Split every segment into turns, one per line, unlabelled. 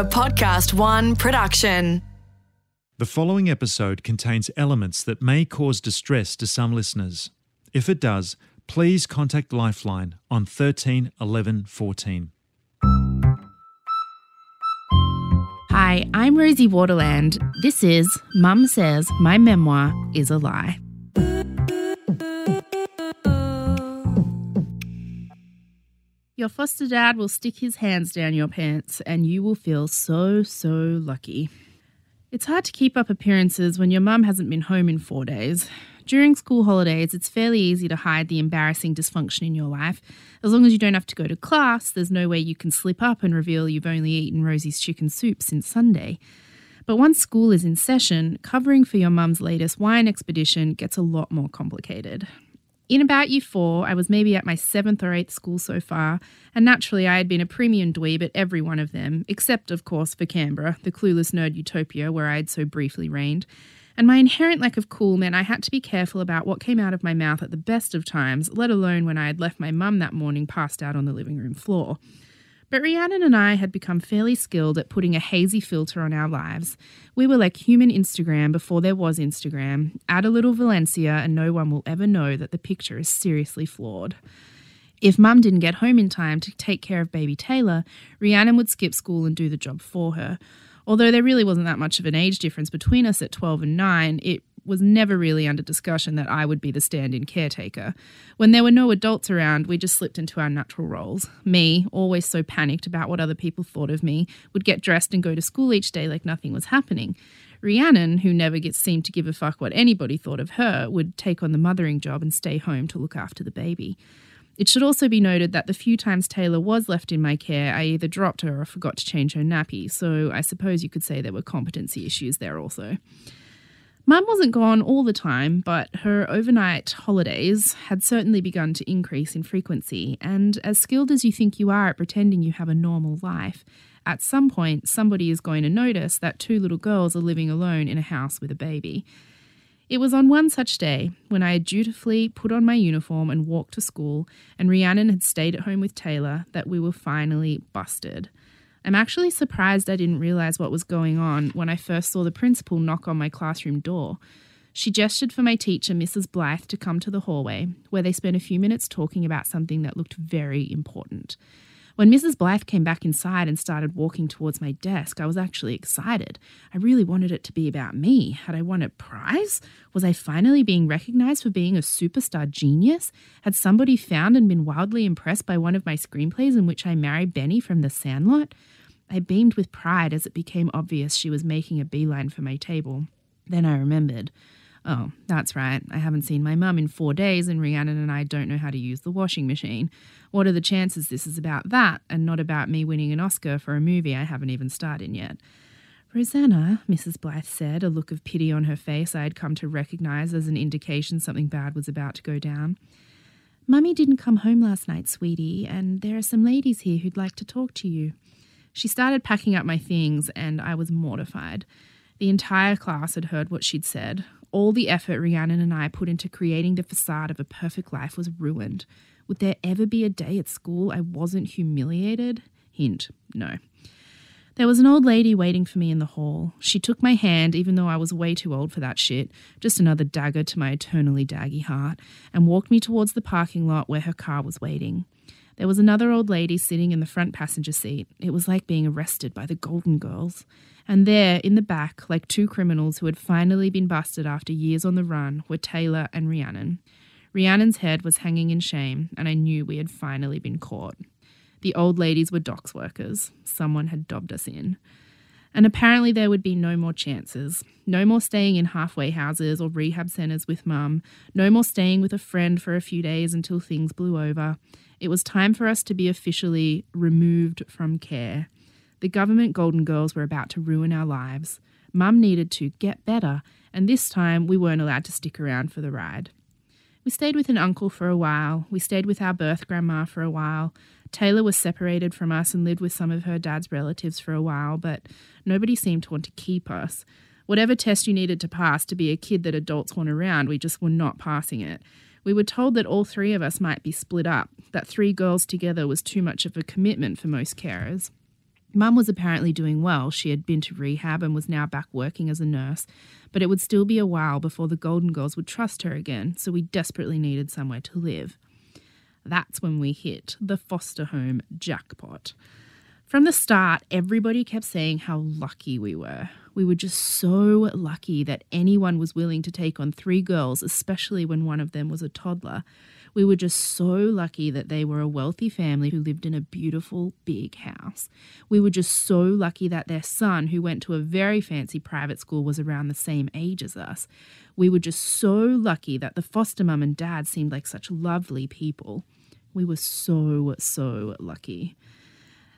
a PodcastOne production.
The following episode contains elements that may cause distress to some listeners. If it does, please contact Lifeline on 13 11 14.
Hi, I'm Rosie Waterland. This is Mum Says My Memoir is a Lie. Your foster dad will stick his hands down your pants and you will feel so, so lucky. It's hard to keep up appearances when your mum hasn't been home in four days. During school holidays, it's fairly easy to hide the embarrassing dysfunction in your life. As long as you don't have to go to class, there's no way you can slip up and reveal you've only eaten Rosie's chicken soup since Sunday. But once school is in session, covering for your mum's latest wine expedition gets a lot more complicated. In about year four, I was maybe at my seventh or eighth school so far, and naturally I had been a premium dweeb at every one of them, except, of course, for Canberra, the clueless nerd utopia where I had so briefly reigned. And my inherent lack of cool meant I had to be careful about what came out of my mouth at the best of times, let alone when I had left my mum that morning passed out on the living room floor. But Rhiannon and I had become fairly skilled at putting a hazy filter on our lives. We were like human Instagram before there was Instagram. Add a little Valencia, and no one will ever know that the picture is seriously flawed. If mum didn't get home in time to take care of baby Taylor, Rhiannon would skip school and do the job for her. Although there really wasn't that much of an age difference between us at 12 and 9, it was never really under discussion that I would be the stand in caretaker. When there were no adults around, we just slipped into our natural roles. Me, always so panicked about what other people thought of me, would get dressed and go to school each day like nothing was happening. Rhiannon, who never gets seemed to give a fuck what anybody thought of her, would take on the mothering job and stay home to look after the baby. It should also be noted that the few times Taylor was left in my care, I either dropped her or forgot to change her nappy, so I suppose you could say there were competency issues there also. Mum wasn't gone all the time, but her overnight holidays had certainly begun to increase in frequency, and as skilled as you think you are at pretending you have a normal life, at some point somebody is going to notice that two little girls are living alone in a house with a baby. It was on one such day, when I had dutifully put on my uniform and walked to school, and Rhiannon had stayed at home with Taylor, that we were finally busted. I'm actually surprised I didn't realise what was going on when I first saw the principal knock on my classroom door. She gestured for my teacher, Mrs. Blythe, to come to the hallway, where they spent a few minutes talking about something that looked very important. When Mrs. Blythe came back inside and started walking towards my desk, I was actually excited. I really wanted it to be about me. Had I won a prize? Was I finally being recognized for being a superstar genius? Had somebody found and been wildly impressed by one of my screenplays in which I married Benny from The Sandlot? I beamed with pride as it became obvious she was making a beeline for my table. Then I remembered. Oh, that's right. I haven't seen my mum in four days, and Rhiannon and I don't know how to use the washing machine. What are the chances this is about that and not about me winning an Oscar for a movie I haven't even starred in yet? Rosanna, Mrs. Blythe said, a look of pity on her face I had come to recognize as an indication something bad was about to go down. Mummy didn't come home last night, sweetie, and there are some ladies here who'd like to talk to you. She started packing up my things, and I was mortified. The entire class had heard what she'd said. All the effort Rhiannon and I put into creating the facade of a perfect life was ruined. Would there ever be a day at school I wasn't humiliated? Hint, no. There was an old lady waiting for me in the hall. She took my hand, even though I was way too old for that shit, just another dagger to my eternally daggy heart, and walked me towards the parking lot where her car was waiting. There was another old lady sitting in the front passenger seat. It was like being arrested by the Golden Girls. And there, in the back, like two criminals who had finally been busted after years on the run, were Taylor and Rhiannon. Rhiannon's head was hanging in shame, and I knew we had finally been caught. The old ladies were DOCS workers. Someone had dobbed us in. And apparently, there would be no more chances. No more staying in halfway houses or rehab centres with mum. No more staying with a friend for a few days until things blew over. It was time for us to be officially removed from care. The government Golden Girls were about to ruin our lives. Mum needed to get better, and this time we weren't allowed to stick around for the ride. We stayed with an uncle for a while. We stayed with our birth grandma for a while. Taylor was separated from us and lived with some of her dad's relatives for a while, but nobody seemed to want to keep us. Whatever test you needed to pass to be a kid that adults want around, we just were not passing it. We were told that all three of us might be split up, that three girls together was too much of a commitment for most carers. Mum was apparently doing well. She had been to rehab and was now back working as a nurse, but it would still be a while before the Golden Girls would trust her again, so we desperately needed somewhere to live. That's when we hit the foster home jackpot. From the start, everybody kept saying how lucky we were. We were just so lucky that anyone was willing to take on three girls, especially when one of them was a toddler. We were just so lucky that they were a wealthy family who lived in a beautiful big house. We were just so lucky that their son, who went to a very fancy private school, was around the same age as us. We were just so lucky that the foster mum and dad seemed like such lovely people. We were so, so lucky.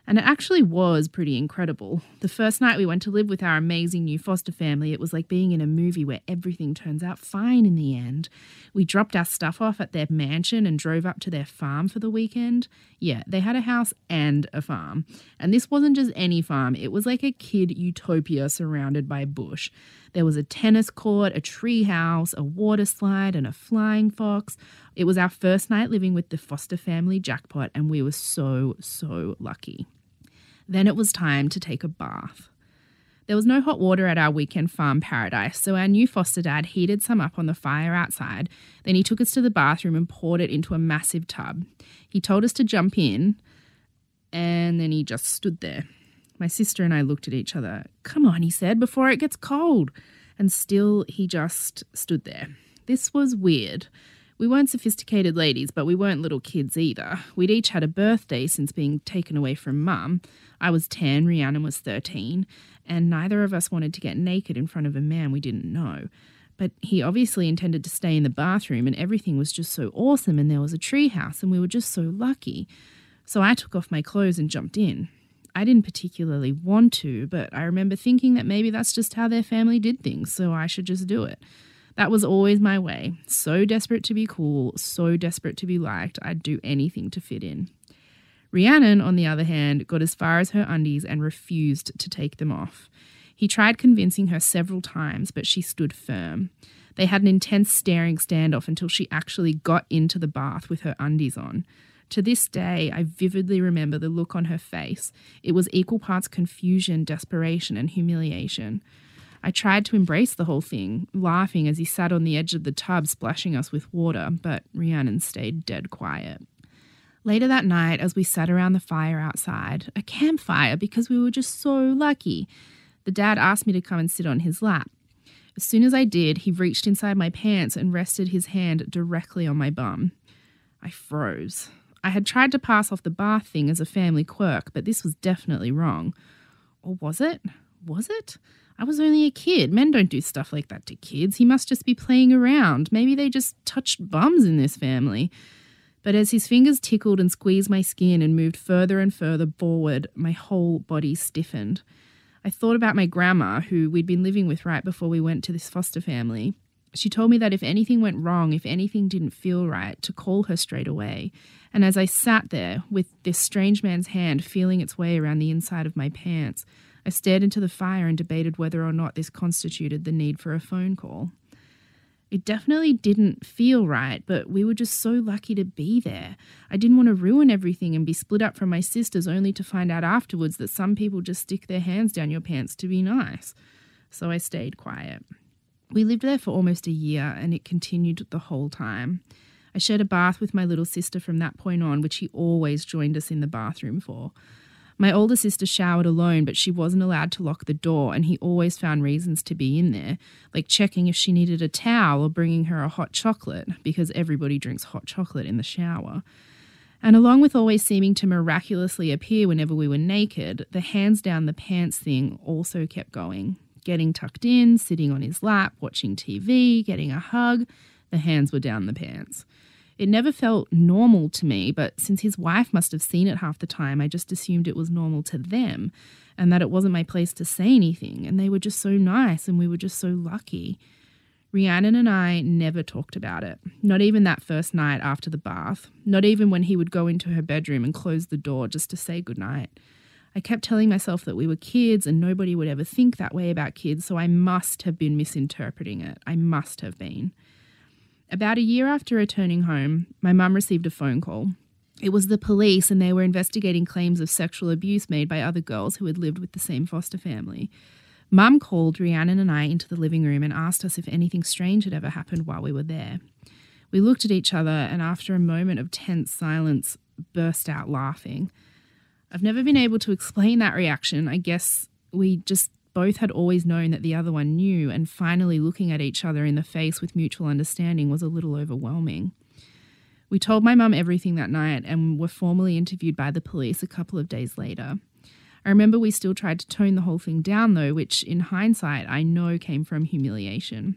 And it actually was pretty incredible. The first night we went to live with our amazing new foster family, it was like being in a movie where everything turns out fine in the end. We dropped our stuff off at their mansion and drove up to their farm for the weekend. Yeah, they had a house and a farm. And this wasn't just any farm, it was like a kid utopia surrounded by bush. There was a tennis court, a tree house, a water slide, and a flying fox. It was our first night living with the foster family jackpot, and we were so, so lucky. Then it was time to take a bath. There was no hot water at our weekend farm paradise, so our new foster dad heated some up on the fire outside. Then he took us to the bathroom and poured it into a massive tub. He told us to jump in, and then he just stood there. My sister and I looked at each other. Come on, he said, before it gets cold. And still, he just stood there. This was weird. We weren't sophisticated ladies, but we weren't little kids either. We'd each had a birthday since being taken away from mum. I was 10, Rhiannon was 13, and neither of us wanted to get naked in front of a man we didn't know. But he obviously intended to stay in the bathroom, and everything was just so awesome, and there was a treehouse, and we were just so lucky. So I took off my clothes and jumped in. I didn't particularly want to, but I remember thinking that maybe that's just how their family did things, so I should just do it. That was always my way. So desperate to be cool, so desperate to be liked, I'd do anything to fit in. Rhiannon, on the other hand, got as far as her undies and refused to take them off. He tried convincing her several times, but she stood firm. They had an intense staring standoff until she actually got into the bath with her undies on. To this day, I vividly remember the look on her face. It was equal parts confusion, desperation, and humiliation. I tried to embrace the whole thing, laughing as he sat on the edge of the tub splashing us with water, but Rhiannon stayed dead quiet. Later that night, as we sat around the fire outside, a campfire because we were just so lucky, the dad asked me to come and sit on his lap. As soon as I did, he reached inside my pants and rested his hand directly on my bum. I froze. I had tried to pass off the bath thing as a family quirk, but this was definitely wrong. Or was it? Was it? I was only a kid. Men don't do stuff like that to kids. He must just be playing around. Maybe they just touched bums in this family. But as his fingers tickled and squeezed my skin and moved further and further forward, my whole body stiffened. I thought about my grandma, who we'd been living with right before we went to this foster family. She told me that if anything went wrong, if anything didn't feel right, to call her straight away. And as I sat there with this strange man's hand feeling its way around the inside of my pants, I stared into the fire and debated whether or not this constituted the need for a phone call. It definitely didn't feel right, but we were just so lucky to be there. I didn't want to ruin everything and be split up from my sisters only to find out afterwards that some people just stick their hands down your pants to be nice. So I stayed quiet. We lived there for almost a year and it continued the whole time. I shared a bath with my little sister from that point on, which he always joined us in the bathroom for. My older sister showered alone, but she wasn't allowed to lock the door, and he always found reasons to be in there, like checking if she needed a towel or bringing her a hot chocolate, because everybody drinks hot chocolate in the shower. And along with always seeming to miraculously appear whenever we were naked, the hands down the pants thing also kept going. Getting tucked in, sitting on his lap, watching TV, getting a hug, the hands were down the pants. It never felt normal to me, but since his wife must have seen it half the time, I just assumed it was normal to them and that it wasn't my place to say anything. And they were just so nice and we were just so lucky. Rhiannon and I never talked about it, not even that first night after the bath, not even when he would go into her bedroom and close the door just to say goodnight. I kept telling myself that we were kids and nobody would ever think that way about kids, so I must have been misinterpreting it. I must have been. About a year after returning home, my mum received a phone call. It was the police, and they were investigating claims of sexual abuse made by other girls who had lived with the same foster family. Mum called Rhiannon and I into the living room and asked us if anything strange had ever happened while we were there. We looked at each other and, after a moment of tense silence, burst out laughing. I've never been able to explain that reaction. I guess we just both had always known that the other one knew, and finally looking at each other in the face with mutual understanding was a little overwhelming. We told my mum everything that night and were formally interviewed by the police a couple of days later. I remember we still tried to tone the whole thing down, though, which in hindsight I know came from humiliation.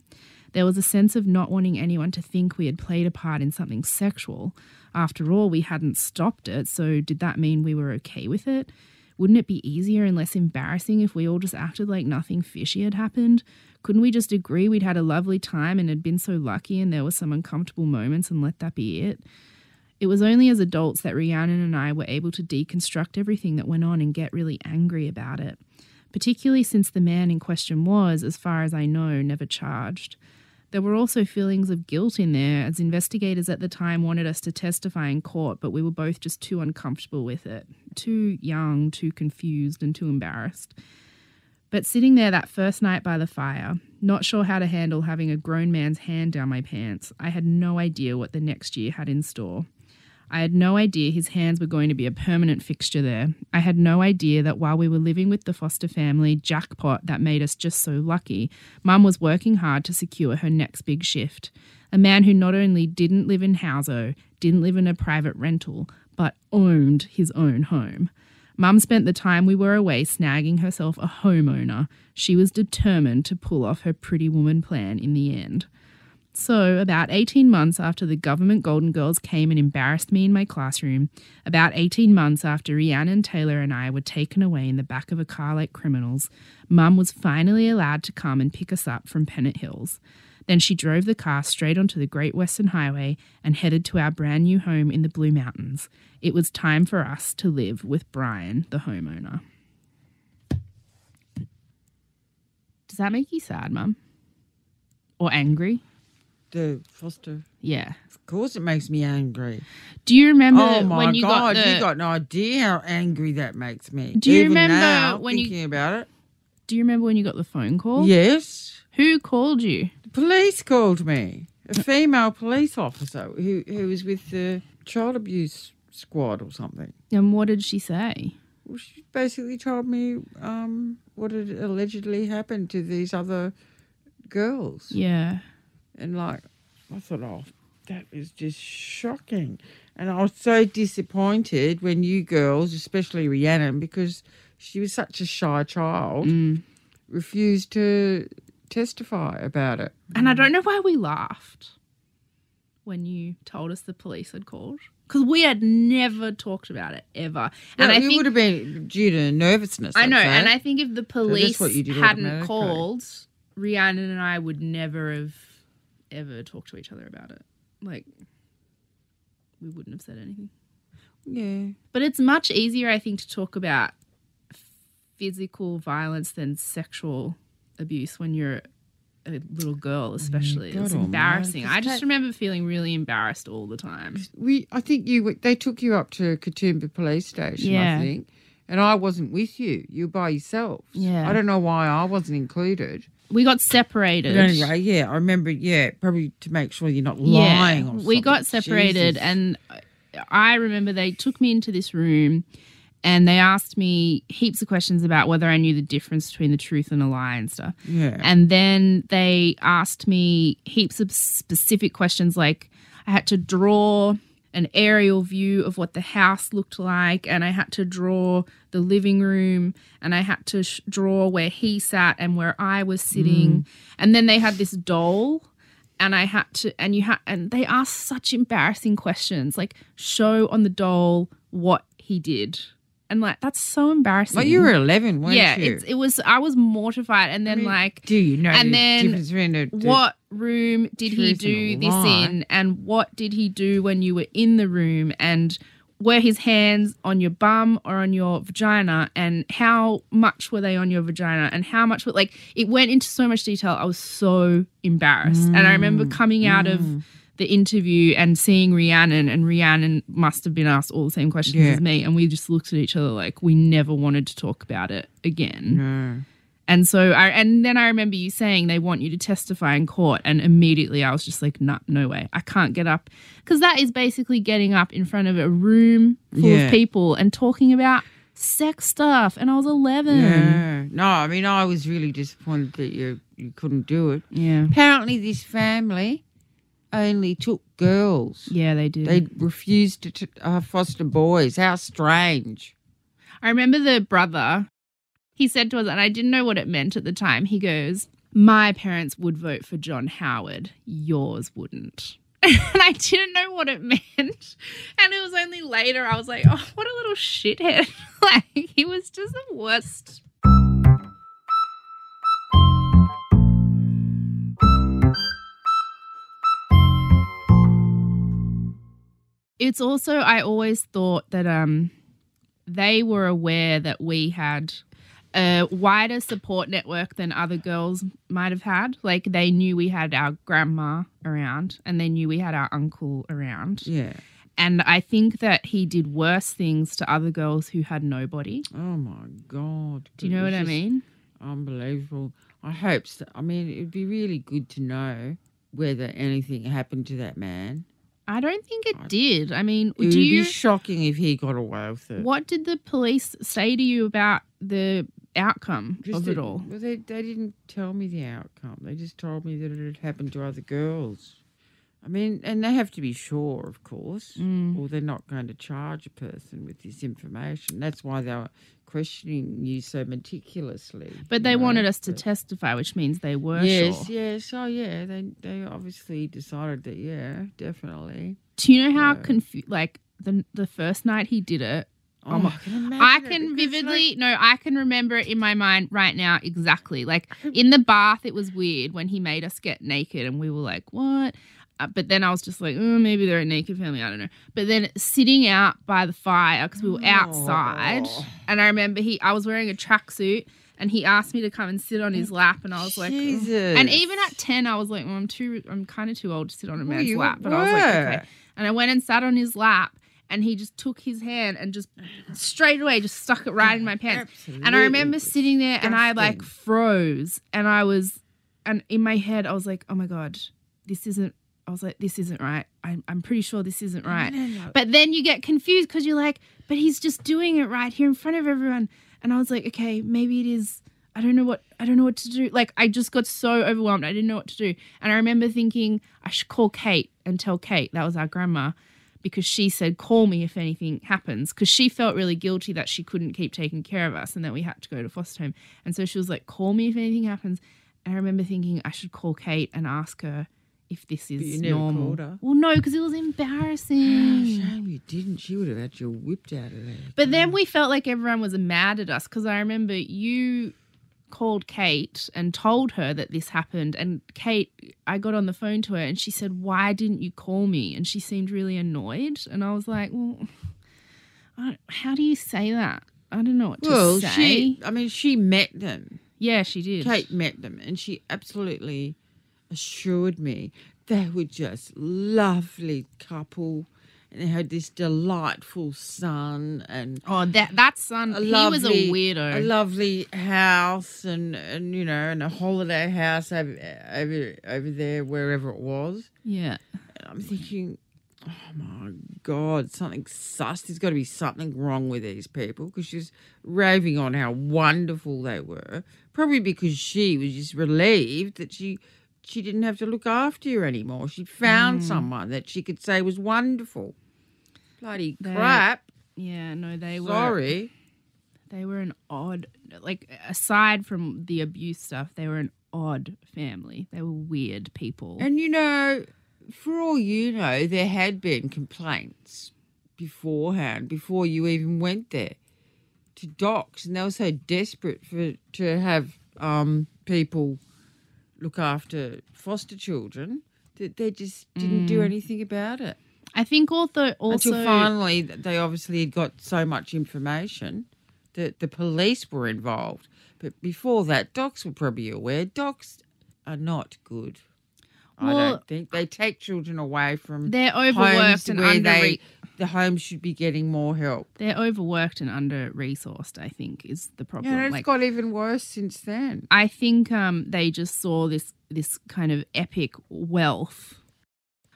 There was a sense of not wanting anyone to think we had played a part in something sexual. After all, we hadn't stopped it, so did that mean we were okay with it? Wouldn't it be easier and less embarrassing if we all just acted like nothing fishy had happened? Couldn't we just agree we'd had a lovely time and had been so lucky and there were some uncomfortable moments and let that be it? It was only as adults that Rhiannon and I were able to deconstruct everything that went on and get really angry about it, particularly since the man in question was, as far as I know, never charged. There were also feelings of guilt in there, as investigators at the time wanted us to testify in court, but we were both just too uncomfortable with it. Too young, too confused, and too embarrassed. But sitting there that first night by the fire, not sure how to handle having a grown man's hand down my pants, I had no idea what the next year had in store. I had no idea his hands were going to be a permanent fixture there. I had no idea that while we were living with the foster family jackpot that made us just so lucky, Mum was working hard to secure her next big shift. A man who not only didn't live in Houso, didn't live in a private rental, but owned his own home. Mum spent the time we were away snagging herself a homeowner. She was determined to pull off her pretty woman plan in the end. So, about 18 months after the government Golden Girls came and embarrassed me in my classroom, about 18 months after Rhiannon Taylor and I were taken away in the back of a car like criminals, Mum was finally allowed to come and pick us up from Pennant Hills. Then she drove the car straight onto the Great Western Highway and headed to our brand new home in the Blue Mountains. It was time for us to live with Brian, the homeowner. Does that make you sad, Mum? Or angry?
The foster.
Yeah.
Of course, it makes me angry.
Do you remember
oh my
when you
god,
got the?
you got no idea how angry that makes me.
Do you
Even
remember
now,
when you-
thinking about it?
do you remember when you got the phone call?
Yes,
Who called you?
the police called me. A female police officer who who was with the child abuse squad or something.
And what did she say?
Well, she basically told me um, what had allegedly happened to these other girls.
Yeah.
And like, I thought, oh, that was just shocking. And I was so disappointed when you girls, especially Rhiannon, because she was such a shy child,
Mm.
refused to testify about it.
And I don't know why we laughed when you told us the police had called. Because we had never talked about it ever. And
Well,
I
it
think
would have been due to nervousness.
I know, and I think if the police
did
hadn't called, Rhiannon and I would never have ever talk to each other about it. Like, we wouldn't have said anything.
yeah.
But it's much easier, I think, to talk about physical violence than sexual abuse when you're a little girl, oh especially.
God
it's embarrassing. I
just
just
that-
remember feeling really embarrassed all the time.
We, I think you, they took you up to Katoomba Police Station.
Yeah.
I think, and I wasn't with you. You were by yourself.
Yeah.
I don't know why I wasn't included.
We got separated.
Anyway, yeah, I remember. Yeah, probably to make sure you're not
Yeah,
lying. or
we got separated,
Jesus.
and I remember they took me into this room and they asked me heaps of questions about whether I knew the difference between the truth and a lie and stuff.
yeah,
And then they asked me heaps of specific questions like I had to draw an aerial view of what the house looked like and I had to draw the living room and I had to sh- draw where he sat and where I was sitting. Mm. And then they had this doll and I had to and you had and they asked such embarrassing questions like show on the doll what he did. And like that's so embarrassing.
well, you were 11, weren't you?
yeah,
you?
it's, it was. I was mortified, and then
mean,
like,
Do you know
and
the
then
difference between the, the-
what room did he do this
lie?
in, and what did he do when you were in the room, and were his hands on your bum or on your vagina, and how much were they on your vagina, and how much were like it went into so much detail. I was so embarrassed, and I remember
Mm,
coming out of the interview and seeing Rhiannon, and Rhiannon must have been asked all the same questions
Yeah.
as me, and we just looked at each other like we never wanted to talk about it again.
No.
And so I and then I remember you saying they want you to testify in court and immediately I was just like nah, no way. I can't get up cuz that is basically getting up in front of a room full
Yeah.
of people and talking about sex stuff and I was 11.
Yeah. No, I mean, I was really disappointed that you you couldn't do it.
Yeah.
Apparently, this family only took girls.
Yeah, they did.
They refused to t- uh, foster boys. How strange.
I remember the brother, he said to us, and I didn't know what it meant at the time. He goes, My parents would vote for John Howard, yours wouldn't. and I didn't know what it meant. And it was only later I was like, Oh, what a little shithead. like, he was just the worst. It's also, I always thought that um, they were aware that we had a wider support network than other girls might have had. Like they knew we had our grandma around and they knew we had our uncle around.
Yeah.
And I think that he did worse things to other girls who had nobody.
Oh my God.
Do you know what I mean?
Unbelievable. I hope so. I mean, it'd be really good to know whether anything happened to that man.
I don't think it did. I mean,
It would
do you
be shocking if he got away with it.
what did the police say to you about the outcome
Just
of it all?
Well, they, they didn't tell me the outcome. They just told me that it had happened to other girls. I mean, and they have to be sure, of course,
Mm.
or they're not going to charge a person with this information. That's why they were questioning you so meticulously.
But they
know,
wanted us to
but-
testify, which means they were
Yes,
sure.
yes. Yes. Oh, yeah. They they obviously decided that. Yeah, definitely.
Do you know how
Yeah.
confused? Like the the first night he did it,
Oh,
my-
I can.
I can vividly no, I can remember it in my mind right now exactly. Like in the bath, it was weird when he made us get naked, and we were like, "What?" Uh, but then I was just like, oh, maybe they're a naked family. I don't know. But then sitting out by the fire because we were outside,
Oh.
and I remember he, I was wearing a tracksuit, and he asked me to come and sit on his lap, and I was like, "Ugh."
Jesus.
and even at ten, I was like, well, I'm too, I'm kind of too old to sit on a man's
you
lap. But I was like, okay. And I went and sat on his lap, and he just took his hand and just straight away just stuck it right in my pants. And I remember sitting there, and I like froze, and I was, and in my head, I was like, oh my god, this isn't. I was like, this isn't right. I'm, I'm pretty sure this isn't right.
no, no.
But then you get confused because you're like, but he's just doing it right here in front of everyone. And I was like, okay, maybe it is. I don't know what I don't know what to do. Like I just got so overwhelmed. I didn't know what to do. And I remember thinking I should call Kate and tell Kate that was our grandma because she said call me if anything happens because she felt really guilty that she couldn't keep taking care of us and that we had to go to foster home. And so she was like call me if anything happens. And I remember thinking I should call Kate and ask her if this is
you never
normal.
called her?
Well, no, because it was embarrassing.
shame you didn't. She would have had you whipped out of there.
But then we felt like everyone was mad at us because I remember you called Kate and told her that this happened. And Kate, I got on the phone to her and she said, Why didn't you call me? And she seemed really annoyed. And I was like, Well, I don't, how do you say that? I don't know what to
Well,
say.
she. I mean, she met them.
yeah, she did.
Kate met them, and she absolutely assured me they were just lovely couple, and they had this delightful son and
Oh, that that son,
a
he was a weirdo.
a lovely house, and and you know, and a holiday house over over over there wherever it was.
yeah.
And I'm thinking, oh my God, something sus. There's got to be something wrong with these people because she's raving on how wonderful they were. Probably because she was just relieved that she she didn't have to look after you anymore. She found someone that she could say was wonderful. Bloody
They-
crap.
Yeah, no, they were.
Sorry.
They were an odd, like, aside from the abuse stuff, they were an odd family. They were weird people.
And you know, for all you know, there had been complaints beforehand, before you even went there, to DOCS, and they were so desperate for to have um, people look after foster children that they just didn't do mm. anything about it.
I think also, also
Until finally, they obviously had got so much information that the police were involved. But before that, DOCS were probably aware. DOCS are not good. I don't think they take children away from
They're overworked and under
they, the homes should be getting more help.
they're overworked and under resourced. I think is the problem.
Yeah, and it's
Like,
got even worse since then.
I think um, they just saw this this kind of epic wealth.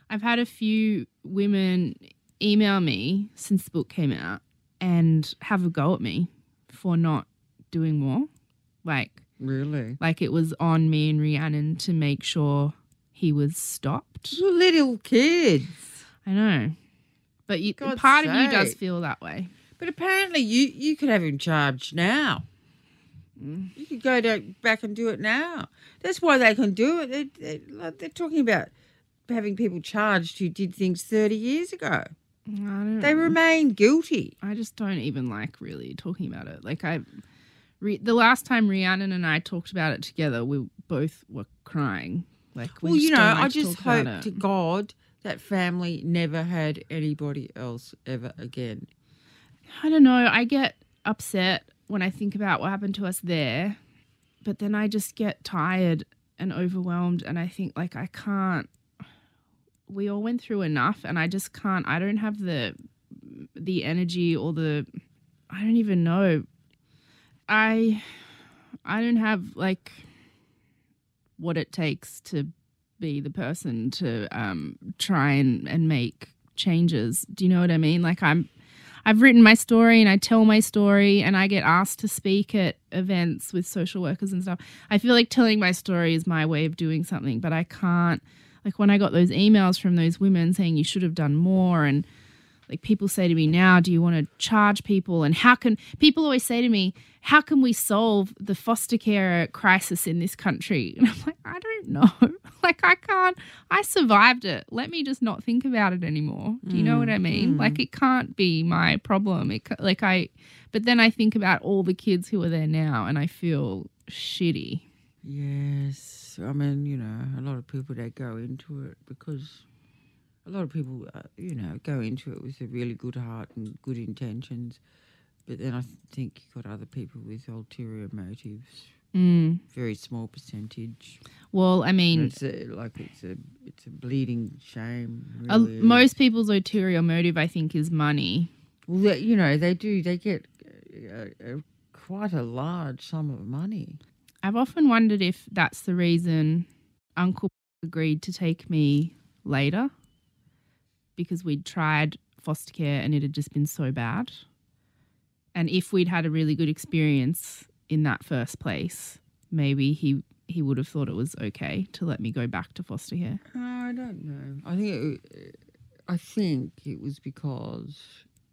I've had a few women email me since the book came out and have a go at me for not doing more. Like
Really,
like it was on me and Rhiannon to make sure he was stopped.
little kids.
I know. But you,
God's
part of you does feel that way.
But apparently, you you could have him charged now.
Mm.
You could go to, back and do it now. That's why they can do it. They, they, like, they're talking about having people charged who did things thirty years ago.
I don't
They
know.
remain guilty.
I just don't even like really talking about it. Like I, re, the last time Rhiannon and I talked about it together, we both were crying. Like we
well, you know,
like
I just hope to God that family never had anybody else ever again.
I don't know. I get upset when I think about what happened to us there, but then I just get tired and overwhelmed, and I think like I can't. We all went through enough, and I just can't. I don't have the the energy or the. I don't even know. I I don't have like what it takes to be the person to um try and and make changes. Do you know what I mean? Like I'm I've written my story and I tell my story and I get asked to speak at events with social workers and stuff. I feel like telling my story is my way of doing something, but I can't. Like when I got those emails from those women saying you should have done more and like people say to me now, do you want to charge people? And how can people always say to me, how can we solve the foster care crisis in this country? And I'm like, I don't know. like I can't. I survived it. Let me just not think about it anymore. Do you know what I mm, mean? Like mm. it can't be my problem. It like I, but then I think about all the kids who are there now, and I feel shitty.
Yes, I mean, you know, a lot of people they go into it because a lot of people, uh, you know, go into it with a really good heart and good intentions, but then I think you've got other people with ulterior motives.
Mm.
Very small percentage.
Well, I
And
mean,
it's a, like it's a it's a bleeding shame.
a-
Really.
most people's ulterior motive, I think, is money.
well, they, you know, they do. They get uh, uh, quite a large sum of money.
I've often wondered if that's the reason Uncle agreed to take me later because we'd tried foster care and it had just been so bad. And if we'd had a really good experience in that first place, maybe he he would have thought it was okay to let me go back to foster care.
Uh, I don't know. I think it, I think it was because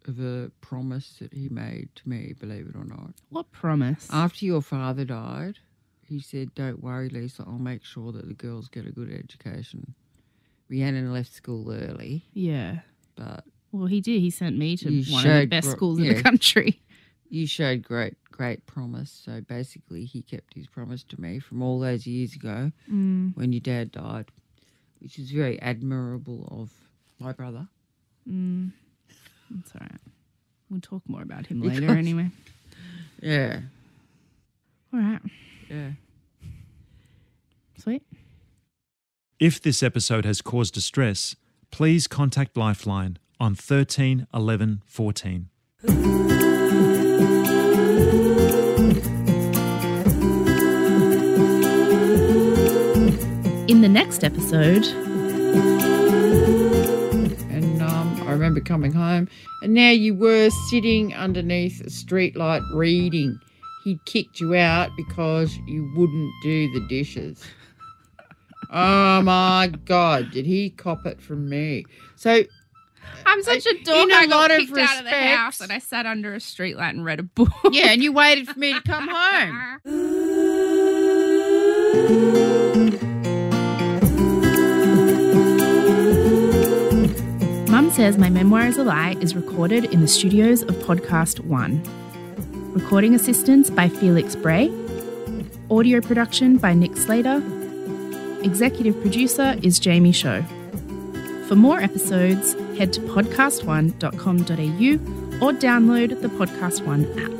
of a promise that he made to me. Believe it or not.
What promise?
After your father died, he said, "Don't worry, Lisa. I'll make sure that the girls get a good education." Rhiannon left school early,
yeah.
but
Well, he did. He sent me to
You
one of the
showed
best
gro-
schools in
yeah.
the country.
you showed great, great promise. So basically, he kept his promise to me from all those years ago
Mm,
when your dad died, which is very admirable of my brother.
mm. That's all right. We'll talk more about him later
Because-
anyway.
Yeah,
All right.
yeah.
Sweet.
If this episode has caused distress, please contact Lifeline on 13 11 14.
In the next episode,
And um, I remember coming home, and now you were sitting underneath a streetlight reading. He kicked you out because you wouldn't do the dishes. Oh my God, did he cop it from me? So,
I'm such a uh,
In
dork.
a
I got
lot of
kicked out of the house and I sat under a streetlight and read a book.
yeah, and you waited for me to come home.
Mum Says My Memoir is a Lie is recorded in the studios of PodcastOne. Recording assistance by Felix Bray. Audio production by Nick Slater. Executive producer is Jamie Show. For more episodes, head to podcastone.com.au or download the PodcastOne app.